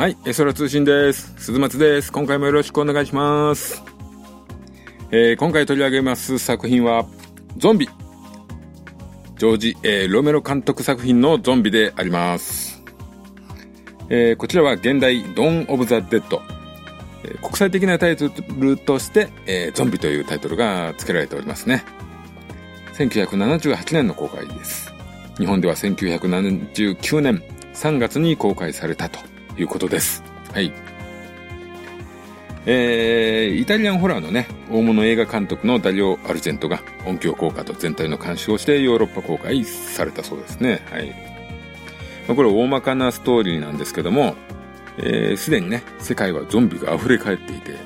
はい、エソラ通信です。鈴松です。今回もよろしくお願いします。えー今回取り上げます作品は、ゾンビ。ジョージ、えーロメロ監督作品のゾンビであります。えーこちらは現代、ドン・オブ・ザ・デッド。え国際的なタイトルとして、えーゾンビというタイトルが付けられておりますね。1978年の公開です。日本では1979年3月に公開されたということです。はい。えー、イタリアンホラーのね、大物映画監督のダリオ・アルジェントが音響効果と全体の監修をしてヨーロッパ公開されたそうですね。はい。まあこれ大まかなストーリーなんですけども、えーすでにね、世界はゾンビが溢れ返っていて、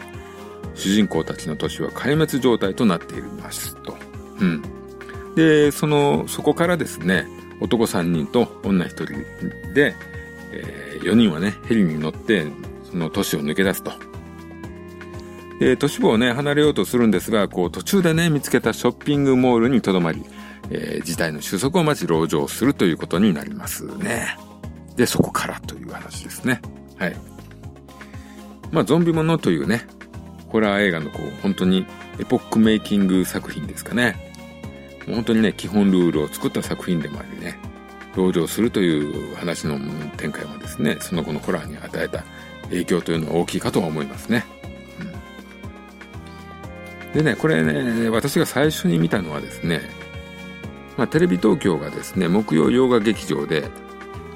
主人公たちの都市は壊滅状態となっていますと。うん。で、その、そこからですね、男3人と女1人で、え4人はね、ヘリに乗って、その都市を抜け出すと。で、都市部をね、離れようとするんですが、こう、途中でね、見つけたショッピングモールにとどまり、えー事態の収束を待ち籠城するということになりますね。で、そこからという話ですね。はい。まあ、ゾンビものというね、ホラー映画のこう、本当にエポックメイキング作品ですかね。本当にね、基本ルールを作った作品でもありね、籠城するという話の展開もですね、その後のホラーに与えた影響というのは大きいかとは思いますね。うんでね、これね、私が最初に見たのはですね、まあ、テレビ東京がですね、木曜洋画劇場で、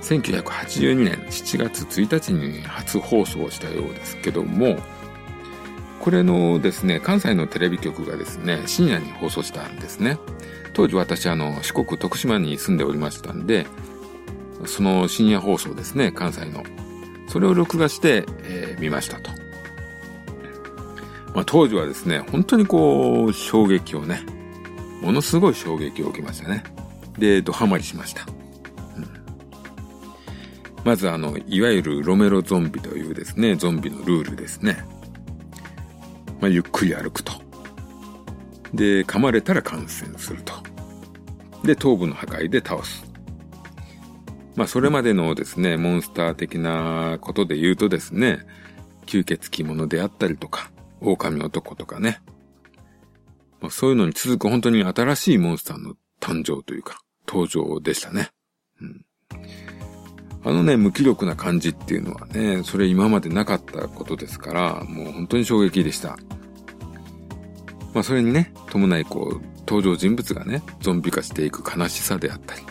1982年7月1日に初放送したようですけども、これのですね、関西のテレビ局がですね、深夜に放送したんですね。当時私あの、四国徳島に住んでおりましたんで、その深夜放送ですね、関西の。それを録画して、えー見ましたと。まあ、当時はですね、本当にこう、衝撃をね、ものすごい衝撃を受けましたね。で、ドハマりしました。うんまずあの、いわゆるロメロゾンビというですね、ゾンビのルールですね。まあ、ゆっくり歩くと。で、噛まれたら感染すると。で、頭部の破壊で倒す。まあ、それまでのですね、モンスター的なことで言うとですね、吸血鬼物であったりとか、狼男とかね。まあ、そういうのに続く本当に新しいモンスターの誕生というか、登場でしたね。うん。あのね、無気力な感じっていうのはね、それ今までなかったことですから、もう本当に衝撃でした。まあそれにね、伴いこう、登場人物がね、ゾンビ化していく悲しさであったり、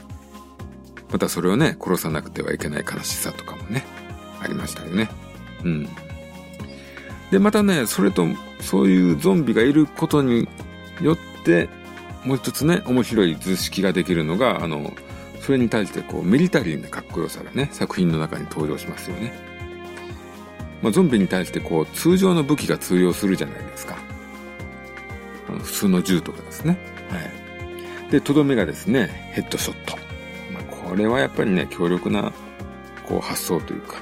またそれをね、殺さなくてはいけない悲しさとかもね、ありましたよね。うん。で、またね、それと、そういうゾンビがいることによって、もう一つね、面白い図式ができるのが、あの、それに対してこう、ミリタリーなかっこよさがね、作品の中に登場しますよね。まあ、ゾンビに対してこう、通常の武器が通用するじゃないですか。普通の銃とかですね。はい。で、とどめがですね、ヘッドショット。まあ、これはやっぱりね、強力な、こう、発想というか。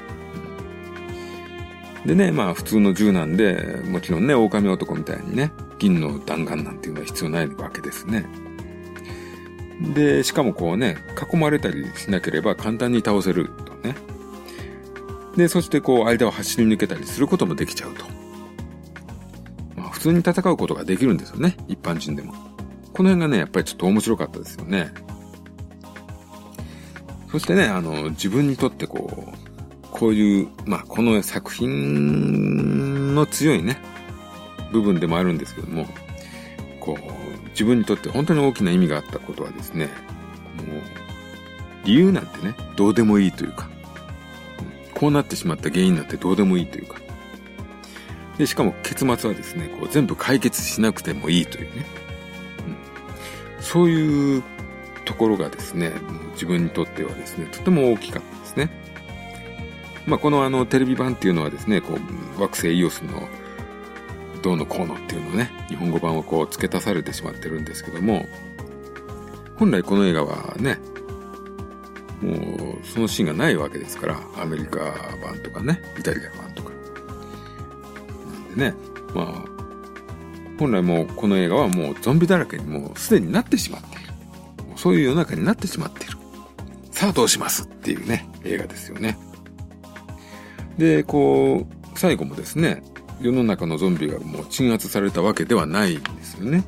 でね、まあ、普通の銃なんで、もちろんね、狼男みたいにね、銀の弾丸なんていうのは必要ないわけですね。で、しかもこうね、囲まれたりしなければ簡単に倒せるとね。で、そしてこう、間を走り抜けたりすることもできちゃうと。まあ、普通に戦うことができるんですよね、一般人でも。この辺がね、やっぱりちょっと面白かったですよね。そしてね、あの、自分にとってこう、こういう、まあ、この作品の強いね、部分でもあるんですけども、こう、自分にとって本当に大きな意味があったことはですね、もう、理由なんてね、どうでもいいというか、こうなってしまった原因なんてどうでもいいというか、で、しかも結末はですね、こう全部解決しなくてもいいというね、うん。そういうところがですね、自分にとってはですね、とても大きかったですね。まあ、このあのテレビ版っていうのはですね、こう、惑星イオスのどうのこうのっていうのをね、日本語版をこう付け足されてしまってるんですけども、本来この映画はね、もうそのシーンがないわけですから、アメリカ版とかね、イタリア版とか。なんでね、まあ、本来もうこの映画はもうゾンビだらけにもうすでになってしまっている。うそういう世の中になってしまっている。さあどうしますっていうね、映画ですよね。で、こう、最後もですね、世の中のゾンビがもう鎮圧されたわけではないんですよね。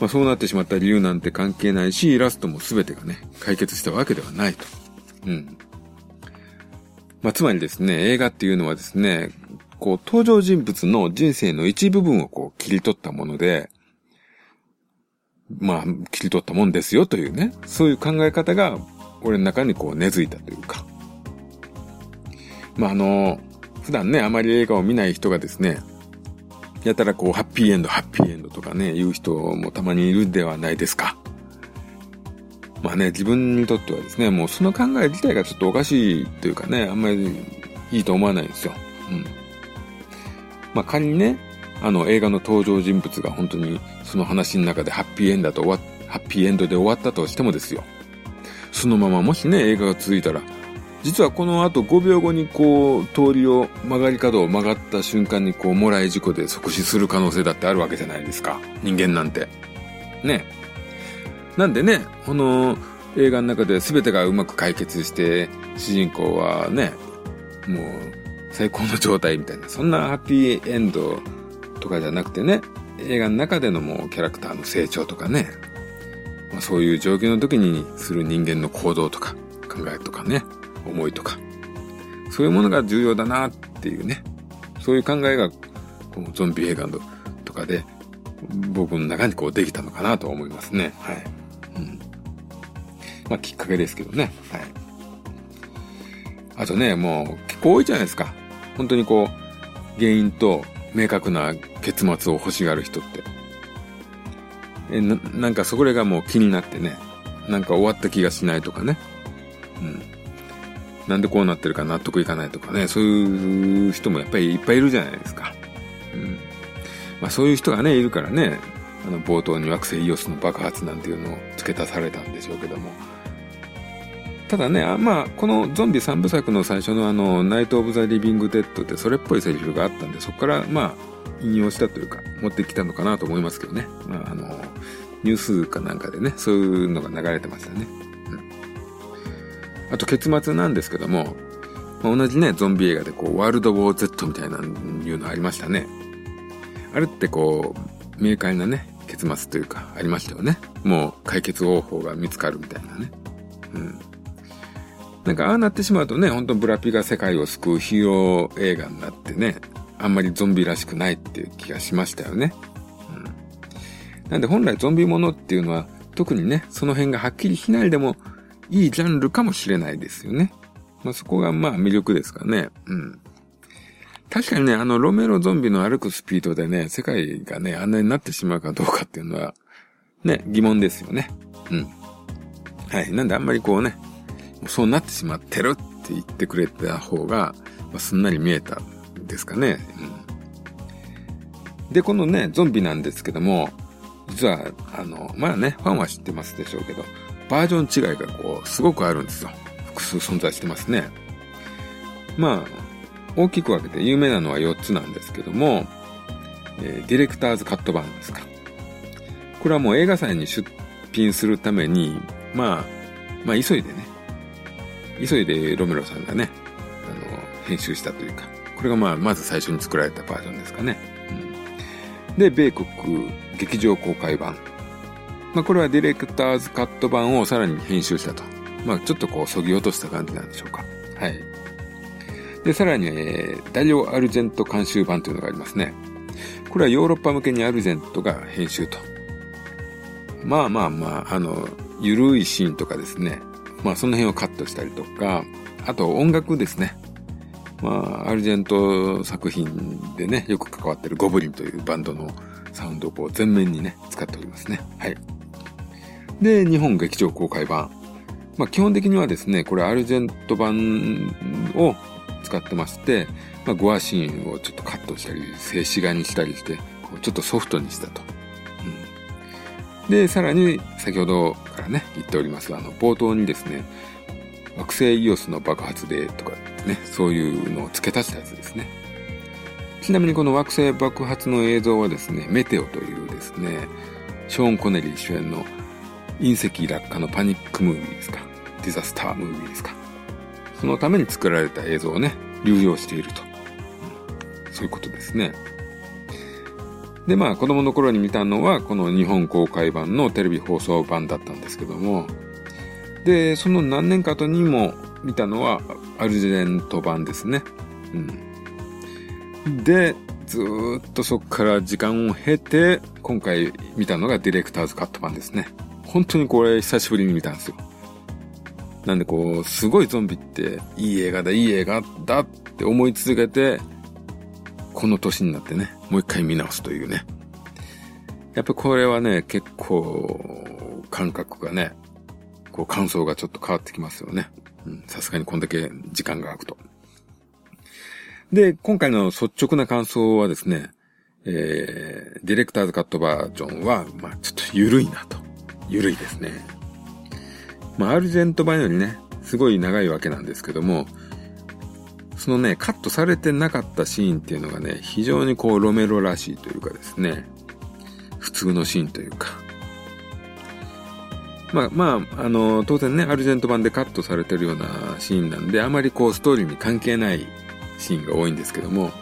まあそうなってしまった理由なんて関係ないし、イラストも全てがね、解決したわけではないと。うん。まあつまりですね、映画っていうのはですね、こう登場人物の人生の一部分をこう切り取ったもので、まあ切り取ったもんですよというね、そういう考え方が俺の中にこう根付いたというか。まああの、普段ね、あまり映画を見ない人がですね、やたらこう、ハッピーエンド、ハッピーエンドとかね、言う人もたまにいるではないですか。まあね、自分にとってはですね、もうその考え自体がちょっとおかしいというかね、あんまりいいと思わないんですよ。うん。まあ仮にね、あの映画の登場人物が本当にその話の中でハッピーエンドと終わハッピーエンドで終わったとしてもですよ。そのままもしね、映画が続いたら、実はこの後5秒後にこう、通りを曲がり角を曲がった瞬間にこう、もらい事故で即死する可能性だってあるわけじゃないですか。人間なんて。ね。なんでね、この映画の中で全てがうまく解決して、主人公はね、もう最高の状態みたいな、そんなハッピーエンドとかじゃなくてね、映画の中でのもうキャラクターの成長とかね、まあ、そういう状況の時にする人間の行動とか考えとかね、思いとか、そういうものが重要だなっていうね、そういう考えが、このゾンビ映画とかで、僕の中にこうできたのかなと思いますね。はい。うん。まあ、きっかけですけどね。はい。あとね、もう結構多いじゃないですか。本当にこう、原因と明確な結末を欲しがる人って。えな、なんかそれがもう気になってね、なんか終わった気がしないとかね。うん。なんでこうなってるか納得いかないとかね、そういう人もやっぱりいっぱいいるじゃないですか。うん。まあそういう人がね、いるからね、あの冒頭に惑星イオスの爆発なんていうのを付け足されたんでしょうけども。ただね、あまあ、このゾンビ3部作の最初のあの、ナイト・オブ・ザ・リビング・デッドってそれっぽいセリフがあったんで、そこからまあ、引用したというか、持ってきたのかなと思いますけどね。まあ、あの、ニュースかなんかでね、そういうのが流れてましたね。あと結末なんですけども、まあ、同じね、ゾンビ映画でこう、ワールドウォー Z みたいないうのありましたね。あれってこう、明快なね、結末というか、ありましたよね。もう解決方法が見つかるみたいなね。うん。なんかああなってしまうとね、本当ブラピが世界を救うヒーロー映画になってね、あんまりゾンビらしくないっていう気がしましたよね。うん。なんで本来ゾンビものっていうのは、特にね、その辺がはっきりしないでも、いいジャンルかもしれないですよね。まあ、そこがまあ魅力ですかね。うん。確かにね、あの、ロメロゾンビの歩くスピードでね、世界がね、あんなになってしまうかどうかっていうのは、ね、疑問ですよね。うん。はい。なんであんまりこうね、そうなってしまってるって言ってくれた方が、まあ、すんなり見えたんですかね。うん。で、このね、ゾンビなんですけども、実は、あの、まあね、ファンは知ってますでしょうけど、バージョン違いがこう、すごくあるんですよ。複数存在してますね。まあ、大きく分けて有名なのは4つなんですけども、えー、ディレクターズカット版ですか。これはもう映画祭に出品するために、まあ、まあ急いでね、急いでロメロさんがね、あの、編集したというか、これがまあ、まず最初に作られたバージョンですかね。うん、で、米国劇場公開版。まあ、これはディレクターズカット版をさらに編集したと。まあ、ちょっとこう、そぎ落とした感じなんでしょうか。はい。で、さらに、えー、ダリオ・アルジェント監修版というのがありますね。これはヨーロッパ向けにアルジェントが編集と。まあまあまあ、あの、ゆるいシーンとかですね。まあその辺をカットしたりとか、あと音楽ですね。まあ、アルジェント作品でね、よく関わってるゴブリンというバンドのサウンドをこう全面にね、使っておりますね。はい。で、日本劇場公開版。まあ、基本的にはですね、これアルジェント版を使ってまして、まあ、ゴアシーンをちょっとカットしたり、静止画にしたりして、こうちょっとソフトにしたと。うん、で、さらに先ほどからね、言っておりますあの、冒頭にですね、惑星イオスの爆発でとかね、そういうのを付け足したやつですね。ちなみにこの惑星爆発の映像はですね、メテオというですね、ショーン・コネリー主演の隕石落下のパニックムービーですか？ディザスタームービーですか？そのために作られた映像をね、流用していると。そういうことですね。で、まあ、子供の頃に見たのは、この日本公開版のテレビ放送版だったんですけども、で、その何年か後にも見たのは、アルジェント版ですね。うん。で、ずっとそこから時間を経て、今回見たのがディレクターズカット版ですね。本当にこれ久しぶりに見たんですよ。なんでこう、すごいゾンビっていい映画だ、いい映画だって思い続けて、この年になってね、もう一回見直すというね。やっぱこれはね、結構、感覚がね、こう感想がちょっと変わってきますよね。さすがにこんだけ時間が空くと。で、今回の率直な感想はですね、えー、ディレクターズカットバージョンは、まあちょっと緩いなと。緩いですね。まあアルジェント版よりね、すごい長いわけなんですけども、そのね、カットされてなかったシーンっていうのがね、非常にこう、ロメロらしいというかですね、普通のシーンというか。まあ、まあ、あの、当然ね、アルジェント版でカットされてるようなシーンなんで、あまりこう、ストーリーに関係ないシーンが多いんですけども、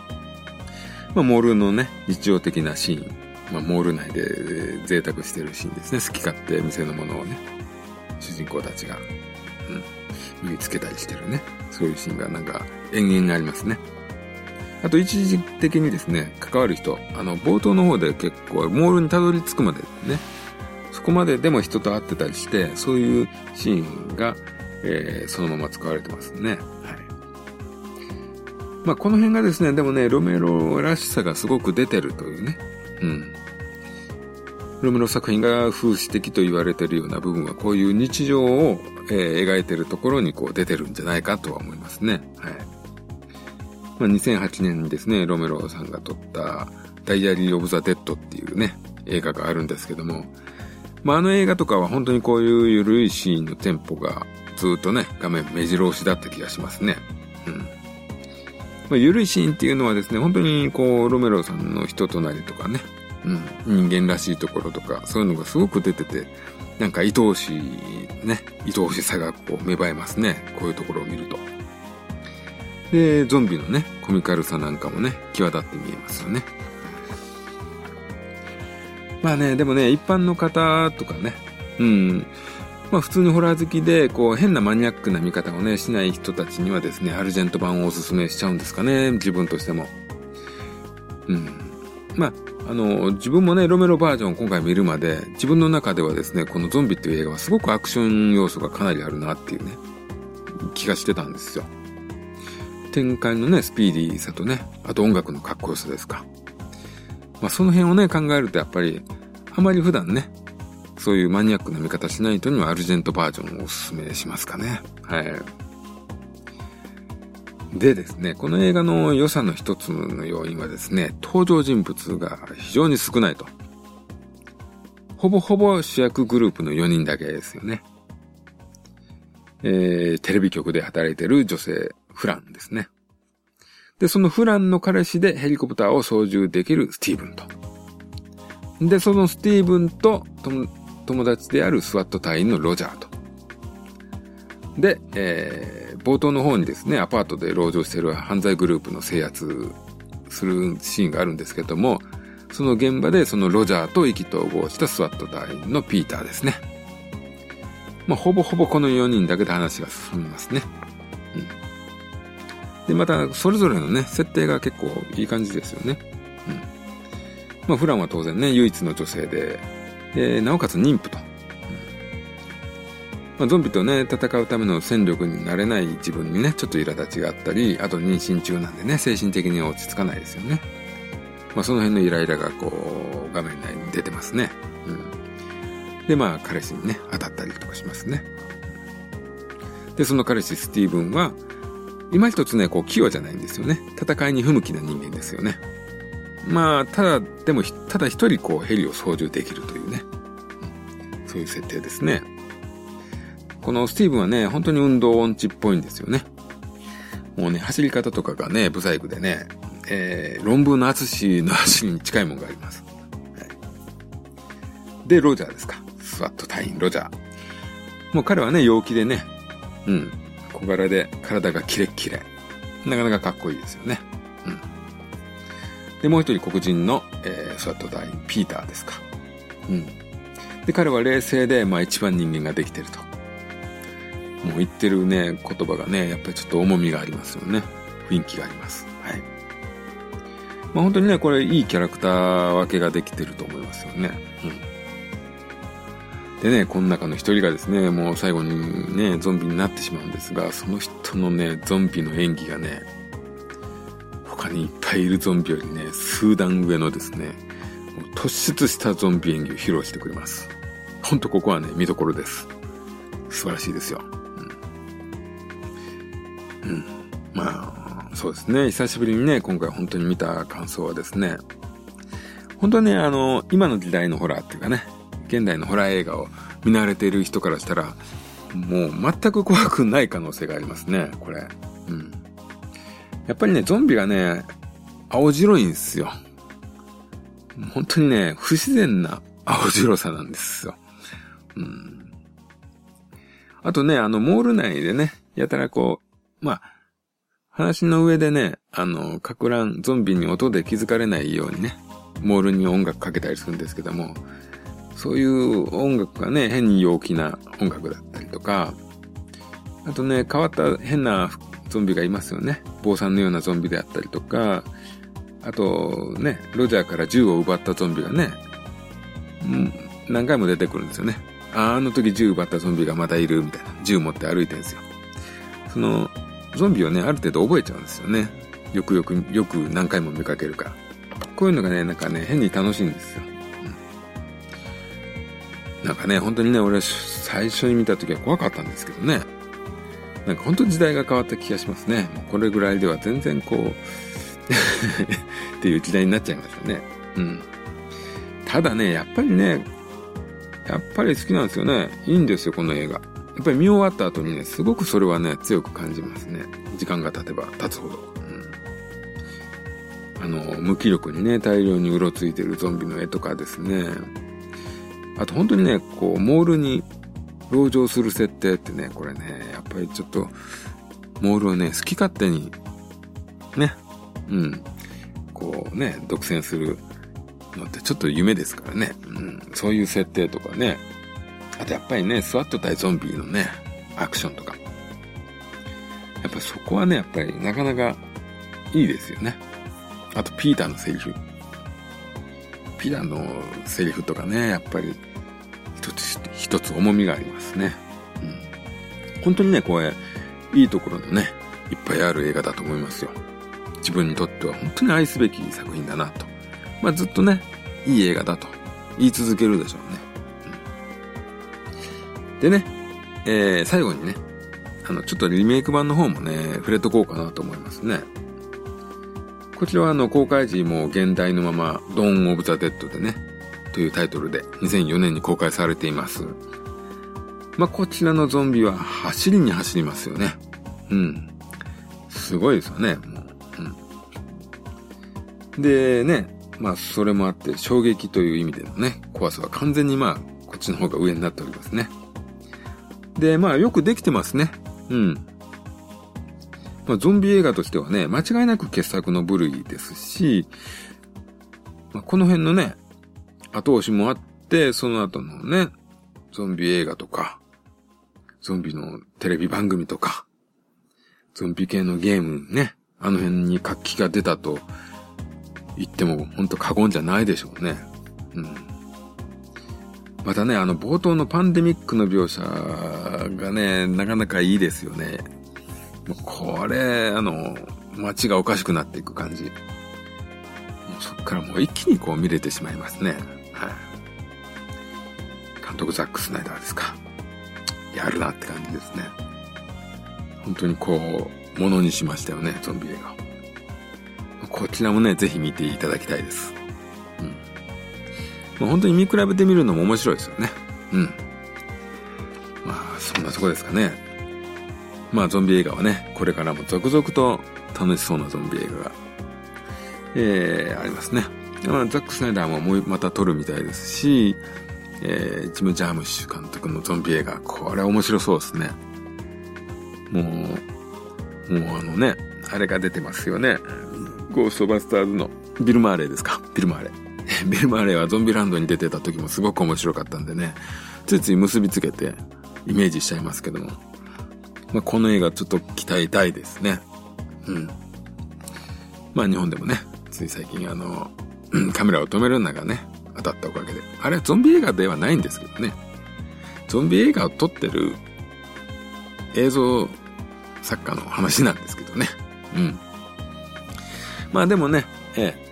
まあ、モールのね、日常的なシーン、まあ、モール内で贅沢してるシーンですね。好き勝手店のものをね、主人公たちが、うん、身につけたりしてるね。そういうシーンがなんか延々にありますね。あと一時的にですね、関わる人、あの、冒頭の方で結構、モールにたどり着くまでね、そこまででも人と会ってたりして、そういうシーンが、えー、そのまま使われてますね。はい。まあ、この辺がですね、でもね、ロメロらしさがすごく出てるというね。うん。ロメロ作品が風刺的と言われてるような部分は、こういう日常を、えー、描いてるところにこう出てるんじゃないかとは思いますね。はい。まあ、2008年にですね、ロメロさんが撮ったダイアリー・オブ・ザ・デッドっていうね、映画があるんですけども、まあ、あの映画とかは本当にこういう緩いシーンのテンポがずっとね、画面目白押しだった気がしますね。うん。まあ、緩いシーンっていうのはですね、本当にこう、ロメロさんの人となりとかね、うん、人間らしいところとか、そういうのがすごく出てて、なんか愛おしいね、愛おしさがこう芽生えますね。こういうところを見ると。で、ゾンビのね、コミカルさなんかもね、際立って見えますよね。まあね、でもね、一般の方とかね、うん、まあ普通にホラー好きで、こう変なマニアックな見方をね、しない人たちにはですね、アルジェント版をおすすめしちゃうんですかね、自分としても。うん。まあ、あの、自分もね、ロメロバージョンを今回見るまで、自分の中ではですね、このゾンビっていう映画はすごくアクション要素がかなりあるなっていうね、気がしてたんですよ。展開のね、スピーディーさとね、あと音楽のかっこよさですか。まあその辺をね、考えるとやっぱり、あまり普段ね、そういうマニアックな見方しない人にはアルジェントバージョンをおすすめしますかね。はい。でですね、この映画の良さの一つの要因はですね、登場人物が非常に少ないと。ほぼほぼ主役グループの4人だけですよね。えー、テレビ局で働いてる女性、フランですね。で、そのフランの彼氏でヘリコプターを操縦できるスティーブンと。で、そのスティーブンと友達であるスワット隊員のロジャーと。で、えー、冒頭の方にですね、アパートで籠城している犯罪グループの制圧するシーンがあるんですけども、その現場でそのロジャーと意気投合したスワット隊員のピーターですね。まあ、ほぼほぼこの4人だけで話が進みますね。うん。で、また、それぞれのね、設定が結構いい感じですよね。うん。まあ、フランは当然ね、唯一の女性で、えー、なおかつ妊婦と。まあ、ゾンビとね、戦うための戦力になれない自分にね、ちょっと苛立ちがあったり、あと妊娠中なんでね、精神的に落ち着かないですよね。まあ、その辺のイライラがこう、画面内に出てますね。うん。で、まあ、彼氏にね、当たったりとかしますね。で、その彼氏スティーブンは、今一つね、こう、器用じゃないんですよね。戦いに不向きな人間ですよね。まあ、ただ、でも、ただ一人こう、ヘリを操縦できるというね。そういう設定ですね。このスティーブンはね、本当に運動音痴っぽいんですよね。もうね、走り方とかがね、ブサイクでね、えー、論文の淳の走りに近いものがあります。で、ロジャーですか。スワット隊員、ロジャー。もう彼はね、陽気でね、うん、小柄で体がキレッキレ。なかなかかっこいいですよね。うん。で、もう一人黒人の、えー、スワット隊員、ピーターですか。うん。で、彼は冷静で、まあ一番人間ができてると。もう言ってるね、言葉がね、やっぱりちょっと重みがありますよね。雰囲気があります。はい。まあ本当にね、これいいキャラクター分けができてると思いますよね。うん。でね、この中の一人がですね、もう最後にね、ゾンビになってしまうんですが、その人のね、ゾンビの演技がね、他にいっぱいいるゾンビよりね、数段上のですね、突出したゾンビ演技を披露してくれます。ほんとここはね、見どころです。素晴らしいですよ。うん。まあ、そうですね。久しぶりにね、今回本当に見た感想はですね、本当にね、あの、今の時代のホラーっていうかね、現代のホラー映画を見慣れている人からしたら、もう全く怖くない可能性がありますね、これ。うん。やっぱりね、ゾンビがね、青白いんですよ。本当にね、不自然な青白さなんですよ。うん。あとね、あの、モール内でね、やたらこう、まあ、話の上でね、あの、かく乱、ゾンビに音で気づかれないようにね、モールに音楽かけたりするんですけども、そういう音楽がね、変に陽気な音楽だったりとか、あとね、変わった変なゾンビがいますよね。坊さんのようなゾンビであったりとか、あとね、ロジャーから銃を奪ったゾンビがね、何回も出てくるんですよね。ああの時銃奪ったゾンビがまだいるみたいな。銃持って歩いてるんですよ。その、ゾンビをね、ある程度覚えちゃうんですよね。よくよく、よく何回も見かけるから。こういうのがね、なんかね、変に楽しいんですよ。うん、なんかね、本当にね、俺は最初に見た時は怖かったんですけどね。なんか本当時代が変わった気がしますね。もうこれぐらいでは全然こう、っていう時代になっちゃいましたね。うん。ただね、やっぱりね、やっぱり好きなんですよね。いいんですよ、この映画。やっぱり見終わった後にね、すごくそれはね、強く感じますね。時間が経てば経つほど。うん、あの、無気力にね、大量にうろついてるゾンビの絵とかですね。あと本当にね、こう、モールに籠城する設定ってね、これね、やっぱりちょっと、モールをね、好き勝手に、ね、うん、こうね、独占するのってちょっと夢ですからね。うん、そういう設定とかね。あとやっぱりね、スワット対ゾンビのね、アクションとか。やっぱそこはね、やっぱりなかなかいいですよね。あとピーターのセリフ。ピーターのセリフとかね、やっぱり一つ一つ重みがありますね。うん。本当にね、これ、いいところのね、いっぱいある映画だと思いますよ。自分にとっては本当に愛すべき作品だなと。まあ、ずっとね、いい映画だと言い続けるでしょうね。でね、えー、最後にね、あの、ちょっとリメイク版の方もね、触れとこうかなと思いますね。こちらはあの、公開時も現代のまま、ドーン・オブ・ザ・デッドでね、というタイトルで2004年に公開されています。まあ、こちらのゾンビは走りに走りますよね。うん。すごいですよね。もううん、でね、まあそれもあって衝撃という意味でのね、怖さは完全にまあこっちの方が上になっておりますね。で、まあよくできてますね。うん。まあゾンビ映画としてはね、間違いなく傑作の部類ですし、まあ、この辺のね、後押しもあって、その後のね、ゾンビ映画とか、ゾンビのテレビ番組とか、ゾンビ系のゲームね、あの辺に活気が出たと言っても本当過言じゃないでしょうね。うん。またね、あの冒頭のパンデミックの描写がね、なかなかいいですよね。もうこれ、あの、街がおかしくなっていく感じ。そっからもう一気にこう見れてしまいますね。はい。監督ザック・スナイダーですか。やるなって感じですね。本当にこう、ものにしましたよね、ゾンビ映画。こちらもね、ぜひ見ていただきたいです。まあ、本当に見比べてみるのも面白いですよね。うん。まあ、そんなとこですかね。まあ、ゾンビ映画はね、これからも続々と楽しそうなゾンビ映画が、えー、ありますね。まあ、ザック・スナイダーももうまた撮るみたいですし、えー、ジム・ジャームッシュ監督のゾンビ映画、これ面白そうですね。もう、もうあのね、あれが出てますよね。ゴーストバスターズのビル・マーレーですか。ビル・マーレー。ビル・マーレーはゾンビランドに出てた時もすごく面白かったんでね、ついつい結びつけてイメージしちゃいますけども。まあ、この映画ちょっと期待大ですね。うん。まあ日本でもね、つい最近あの、カメラを止めるのがね、当たったおかげで。あれはゾンビ映画ではないんですけどね。ゾンビ映画を撮ってる映像作家の話なんですけどね。うん。まあでもね、ええ、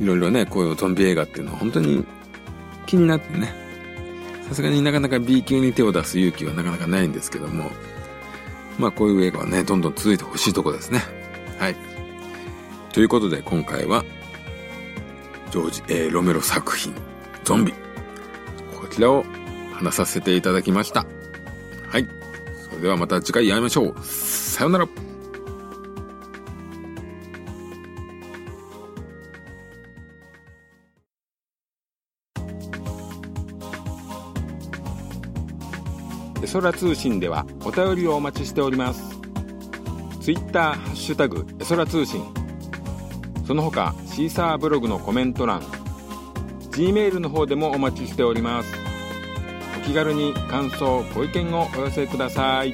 いろいろね、こういうゾンビ映画っていうのは本当に気になってね、さすがになかなか B 級に手を出す勇気はなかなかないんですけども、まあこういう映画はね、どんどん続いてほしいとこですね。はい。ということで今回は、ジョージ・ A・ ロメロ作品、ゾンビ。こちらを話させていただきました。はい。それではまた次回会いましょう。さようなら。空通信ではお便りをお待ちしております。ツイッターハッシュタグエソラ通信。その他シーサーブログのコメント欄 G メールの方でもお待ちしております。お気軽に感想ご意見をお寄せください。